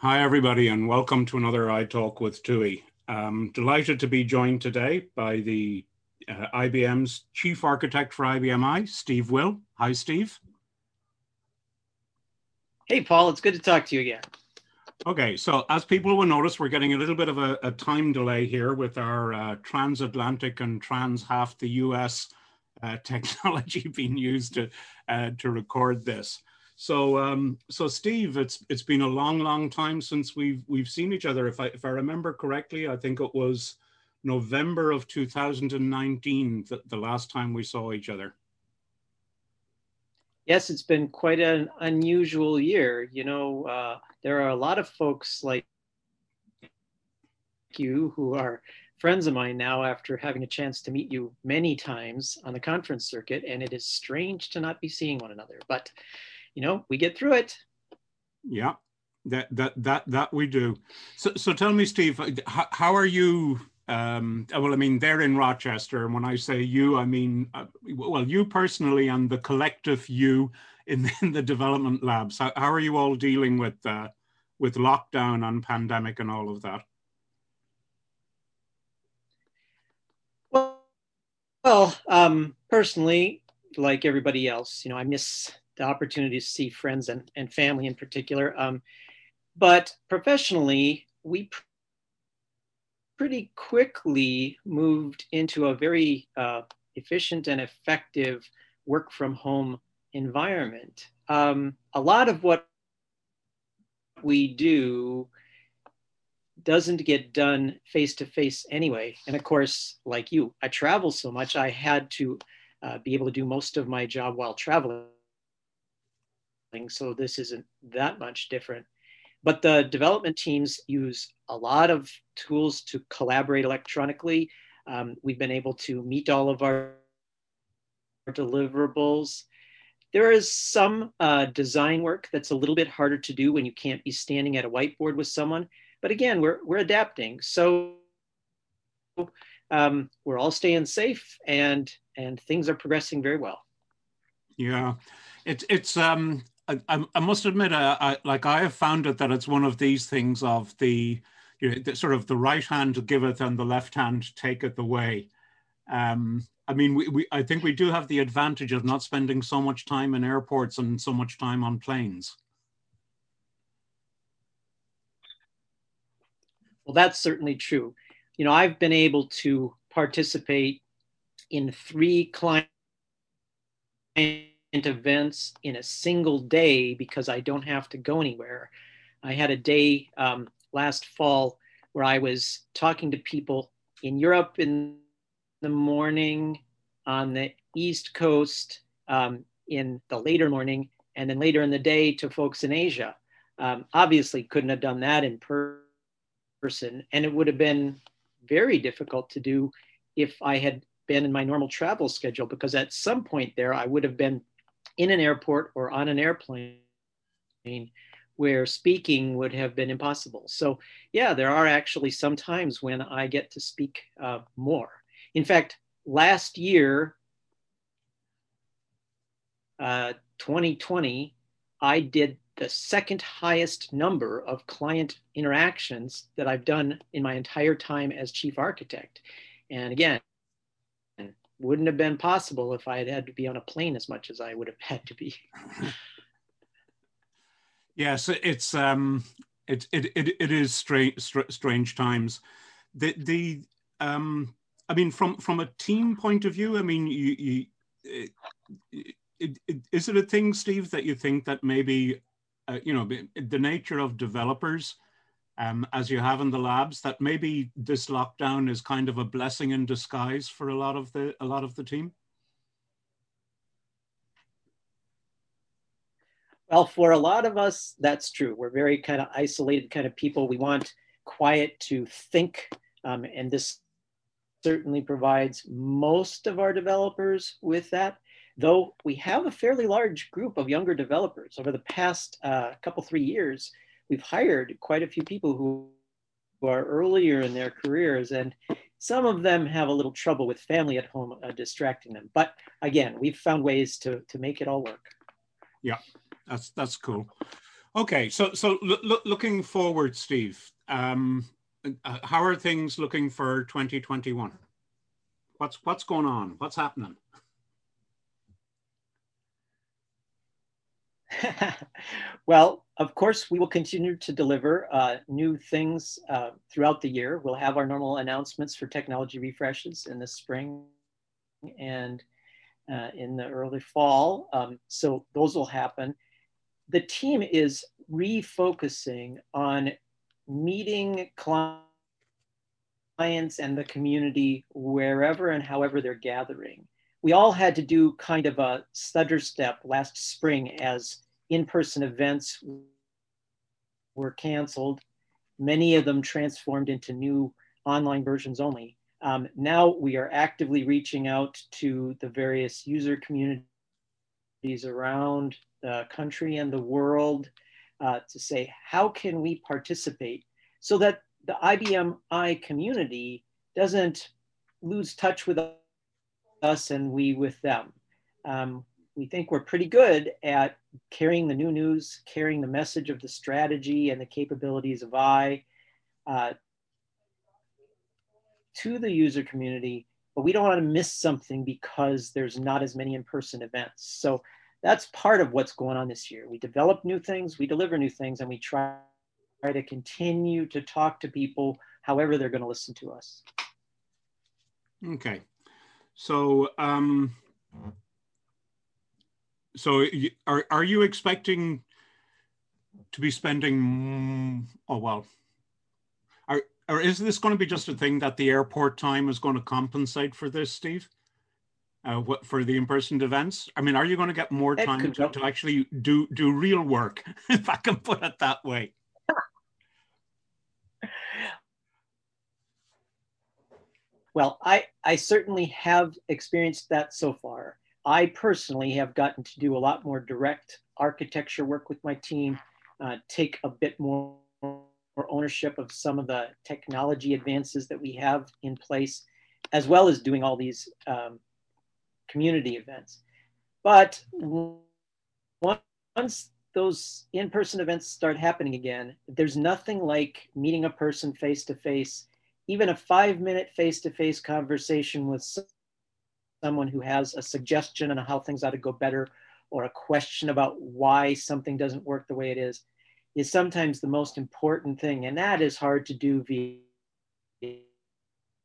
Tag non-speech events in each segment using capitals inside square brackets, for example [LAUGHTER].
Hi, everybody, and welcome to another iTalk with Tuohy. I'm delighted to be joined today by the uh, IBM's Chief Architect for IBM i, Steve Will. Hi, Steve. Hey, Paul, it's good to talk to you again. Okay, so as people will notice, we're getting a little bit of a, a time delay here with our uh, transatlantic and trans half the US uh, [LAUGHS] technology being used to, uh, to record this. So, um, so Steve, it's it's been a long, long time since we've we've seen each other. If I if I remember correctly, I think it was November of 2019 that the last time we saw each other. Yes, it's been quite an unusual year. You know, uh, there are a lot of folks like you who are friends of mine now after having a chance to meet you many times on the conference circuit, and it is strange to not be seeing one another. But you know, we get through it. Yeah, that that that that we do. So so tell me, Steve, how, how are you? Um, well, I mean, they're in Rochester, and when I say you, I mean uh, well, you personally and the collective you in, [LAUGHS] in the development labs. How, how are you all dealing with uh, with lockdown and pandemic and all of that? Well, well, um, personally, like everybody else, you know, I miss the opportunity to see friends and, and family in particular. Um, but professionally, we pr- pretty quickly moved into a very uh, efficient and effective work from home environment. Um, a lot of what we do doesn't get done face to face anyway. And of course, like you, I travel so much, I had to uh, be able to do most of my job while traveling so this isn't that much different. But the development teams use a lot of tools to collaborate electronically. Um, we've been able to meet all of our deliverables. There is some uh, design work that's a little bit harder to do when you can't be standing at a whiteboard with someone. But again, we're, we're adapting. So um, we're all staying safe and, and things are progressing very well. Yeah, it's, it's um, I, I must admit, uh, I, like I have found it that it's one of these things of the, you know, the, sort of the right hand giveth and the left hand taketh away. Um, I mean, we, we, I think we do have the advantage of not spending so much time in airports and so much time on planes. Well, that's certainly true. You know, I've been able to participate in three client events in a single day because I don't have to go anywhere. I had a day um, last fall where I was talking to people in Europe in the morning, on the East Coast um, in the later morning, and then later in the day to folks in Asia. Um, obviously, couldn't have done that in per- person, and it would have been very difficult to do if I had been in my normal travel schedule because at some point there I would have been in an airport or on an airplane where speaking would have been impossible. So, yeah, there are actually some times when I get to speak uh, more. In fact, last year, uh, 2020, I did the second highest number of client interactions that I've done in my entire time as chief architect. And again, wouldn't have been possible if I had had to be on a plane as much as I would have [LAUGHS] had to be. [LAUGHS] yes, it's um, it it it, it is strange strange times. The the um, I mean, from from a team point of view, I mean, you, you it, it, it, is it a thing, Steve, that you think that maybe, uh, you know, the nature of developers um, as you have in the labs that maybe this lockdown is kind of a blessing in disguise for a lot of the a lot of the team? Well for a lot of us that's true. We're very kind of isolated kind of people. We want quiet to think um, and this certainly provides most of our developers with that though we have a fairly large group of younger developers. Over the past uh, couple three years we've hired quite a few people who, who are earlier in their careers and some of them have a little trouble with family at home uh, distracting them but again we've found ways to to make it all work yeah that's that's cool Okay, so so lo looking forward, Steve, um, uh, how are things looking for 2021? What's what's going on? What's happening? [LAUGHS] well, of course, we will continue to deliver uh, new things uh, throughout the year. We'll have our normal announcements for technology refreshes in the spring and uh, in the early fall. Um, so those will happen. The team is refocusing on meeting clients and the community wherever and however they're gathering. We all had to do kind of a stutter step last spring as in-person events were canceled. Many of them transformed into new online versions only. Um, now we are actively reaching out to the various user communities around the country and the world uh, to say, how can we participate so that the IBM I community doesn't lose touch with us and we with them. Um, we think we're pretty good at carrying the new news, carrying the message of the strategy and the capabilities of I uh, to the user community, but we don't want to miss something because there's not as many in-person events. So that's part of what's going on this year. We develop new things, we deliver new things, and we try to continue to talk to people however they're going to listen to us. Okay. So, um, so are, are you expecting to be spending, oh, well, are, or is this going to be just a thing that the airport time is going to compensate for this, Steve? uh, what for the in-person events? I mean, are you going to get more time to, to, actually do do real work, [LAUGHS] if I can put it that way? Well, I, I certainly have experienced that so far. I personally have gotten to do a lot more direct architecture work with my team, uh, take a bit more ownership of some of the technology advances that we have in place, as well as doing all these um, community events. But once those in-person events start happening again, there's nothing like meeting a person face to face, even a five minute face-to-face conversation with someone who has a suggestion on how things ought to go better or a question about why something doesn't work the way it is, is sometimes the most important thing. And that is hard to do via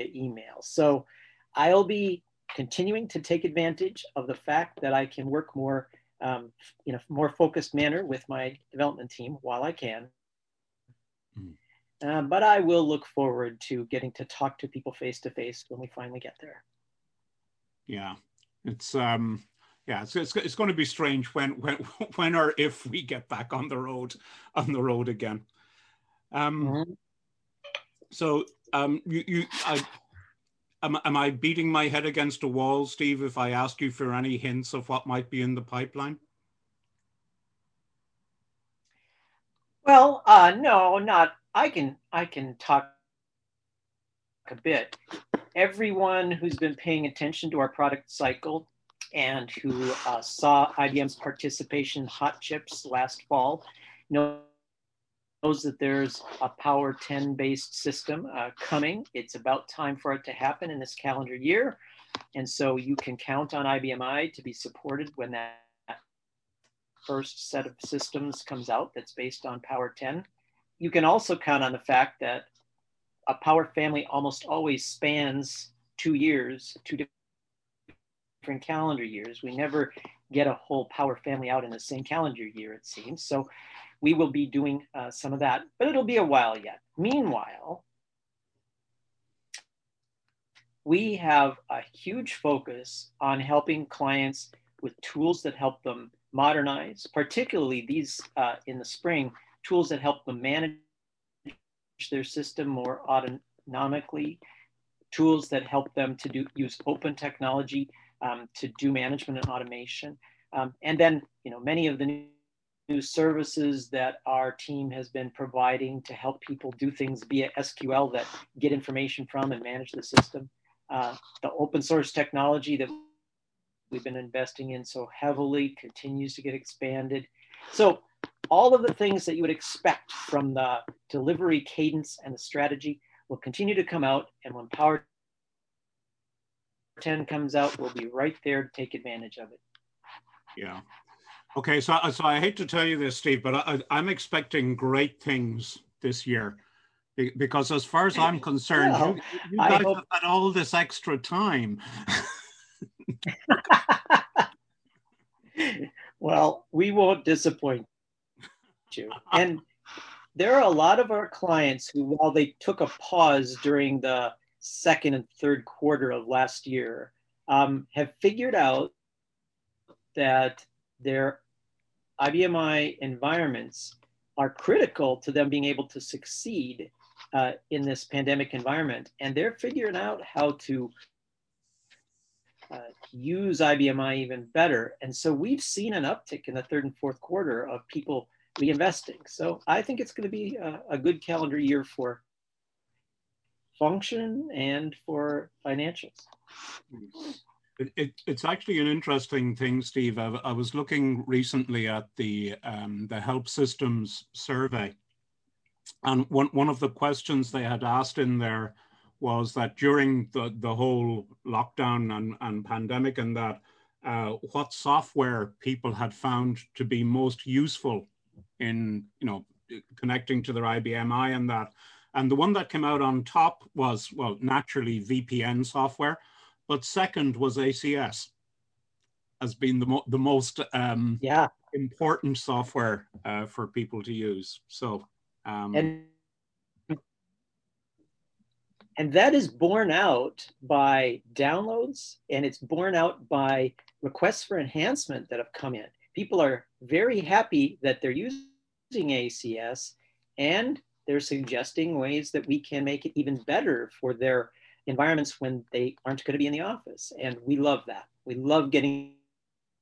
email. So I'll be continuing to take advantage of the fact that I can work more um, in a more focused manner with my development team while I can. Mm. Uh, but I will look forward to getting to talk to people face to face when we finally get there. Yeah, it's um, yeah, it's, it's, it's going to be strange when when [LAUGHS] when or if we get back on the road on the road again. Um, mm-hmm. So um, you you I am, am I beating my head against a wall, Steve, if I ask you for any hints of what might be in the pipeline? Well, uh, no, not. I can I can talk a bit. Everyone who's been paying attention to our product cycle and who uh, saw IBM's participation in Hot Chips last fall knows that there's a Power 10 based system uh, coming. It's about time for it to happen in this calendar year. And so you can count on IBM I to be supported when that first set of systems comes out that's based on Power 10. You can also count on the fact that a Power family almost always spans two years, two different calendar years. We never get a whole Power family out in the same calendar year, it seems. So we will be doing uh, some of that, but it'll be a while yet. Meanwhile, we have a huge focus on helping clients with tools that help them modernize, particularly these uh, in the spring, tools that help them manage their system more autonomically, tools that help them to do use open technology um, to do management and automation. Um, and then, you know, many of the new new services that our team has been providing to help people do things via SQL that get information from and manage the system. Uh, the open source technology that we've been investing in so heavily continues to get expanded. So all of the things that you would expect from the delivery cadence and the strategy will continue to come out. And when Power 10 comes out, we'll be right there to take advantage of it. Yeah. Okay, so, so I hate to tell you this, Steve, but I, I'm expecting great things this year because as far as I'm concerned, well, you, you guys hope... have had all this extra time. [LAUGHS] well, we won't disappoint you. And there are a lot of our clients who, while they took a pause during the second and third quarter of last year, um, have figured out that their IBM i environments are critical to them being able to succeed uh, in this pandemic environment. And they're figuring out how to uh, use IBM i even better. And so we've seen an uptick in the third and fourth quarter of people reinvesting. So I think it's going to be a, a good calendar year for function and for financials. It, it, it's actually an interesting thing, Steve. I, I was looking recently at the um, the HelpSystems survey, and one one of the questions they had asked in there was that during the the whole lockdown and, and pandemic and that uh, what software people had found to be most useful in you know connecting to their IBM i and that. And the one that came out on top was well naturally VPN software, but second was ACS has been the, mo- the most um, yeah important software uh, for people to use. So um, and and that is borne out by downloads and it's borne out by requests for enhancement that have come in. People are very happy that they're using ACS and they're suggesting ways that we can make it even better for their environments when they aren't going to be in the office. And we love that. We love getting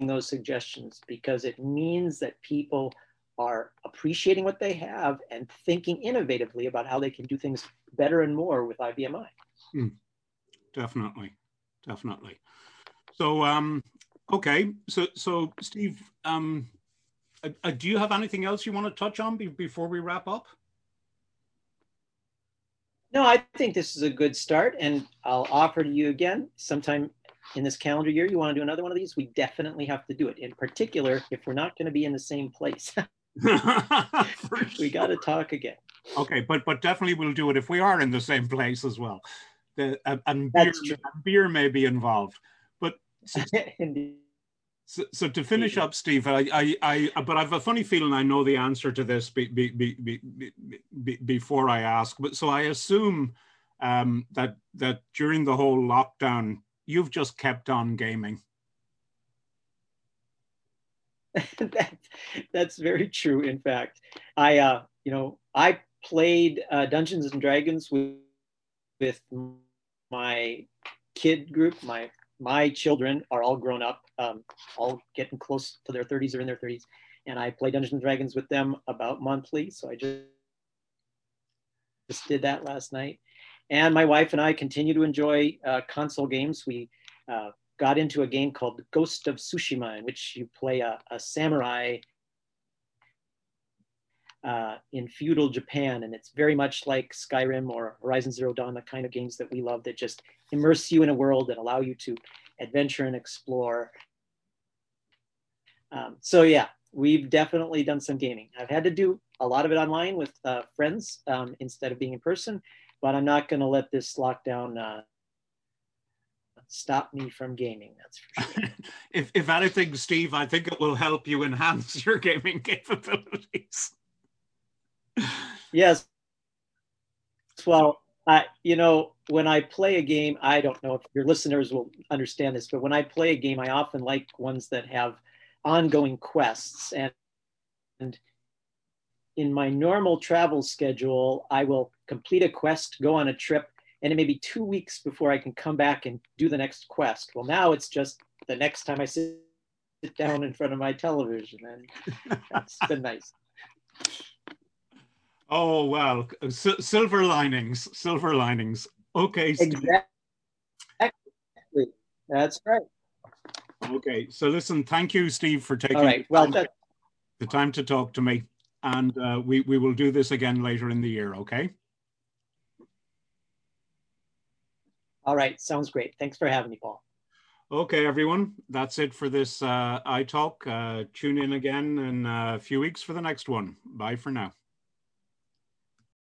those suggestions because it means that people are appreciating what they have and thinking innovatively about how they can do things better and more with IBM i. Hmm. Definitely, definitely. So, um, okay, so so Steve, um, uh, uh, do you have anything else you want to touch on be before we wrap up? No, I think this is a good start, and I'll offer to you again sometime in this calendar year. You want to do another one of these? We definitely have to do it. In particular, if we're not going to be in the same place, [LAUGHS] we got to talk again. Okay, but but definitely we'll do it if we are in the same place as well. The, uh, and beer, beer may be involved, but. [LAUGHS] So, so to finish up, Steve, I, I, I, but I've a funny feeling I know the answer to this be, be, be, be before I ask. But so I assume um, that that during the whole lockdown, you've just kept on gaming. [LAUGHS] that, that's very true. In fact, I, uh, you know, I played uh, Dungeons and Dragons with with my kid group, my my children are all grown up, um, all getting close to their 30s or in their 30s. And I play Dungeons and Dragons with them about monthly. So I just, just did that last night. And my wife and I continue to enjoy uh, console games. We uh, got into a game called Ghost of Tsushima, in which you play a, a samurai uh, in feudal Japan. And it's very much like Skyrim or Horizon Zero Dawn, the kind of games that we love that just immerse you in a world and allow you to adventure and explore. Um, so yeah, we've definitely done some gaming. I've had to do a lot of it online with uh, friends um, instead of being in person, but I'm not going to let this lockdown uh, stop me from gaming. That's for sure. [LAUGHS] if, if anything, Steve, I think it will help you enhance [LAUGHS] your gaming capabilities yes. Well, I, you know, when I play a game, I don't know if your listeners will understand this, but when I play a game, I often like ones that have ongoing quests. And, and in my normal travel schedule, I will complete a quest, go on a trip, and it may be two weeks before I can come back and do the next quest. Well, now it's just the next time I sit down in front of my television, and [LAUGHS] that's been nice. Oh well, silver linings, silver linings. Okay. Steve. Exactly. That's right. Okay, so listen, thank you, Steve, for taking. All right. Well, that, the time to talk to me. And uh, we, we will do this again later in the year, okay? All right, sounds great. Thanks for having me, Paul. Okay, everyone, that's it for this uh, iTalk. Uh, tune in again in a few weeks for the next one. Bye for now.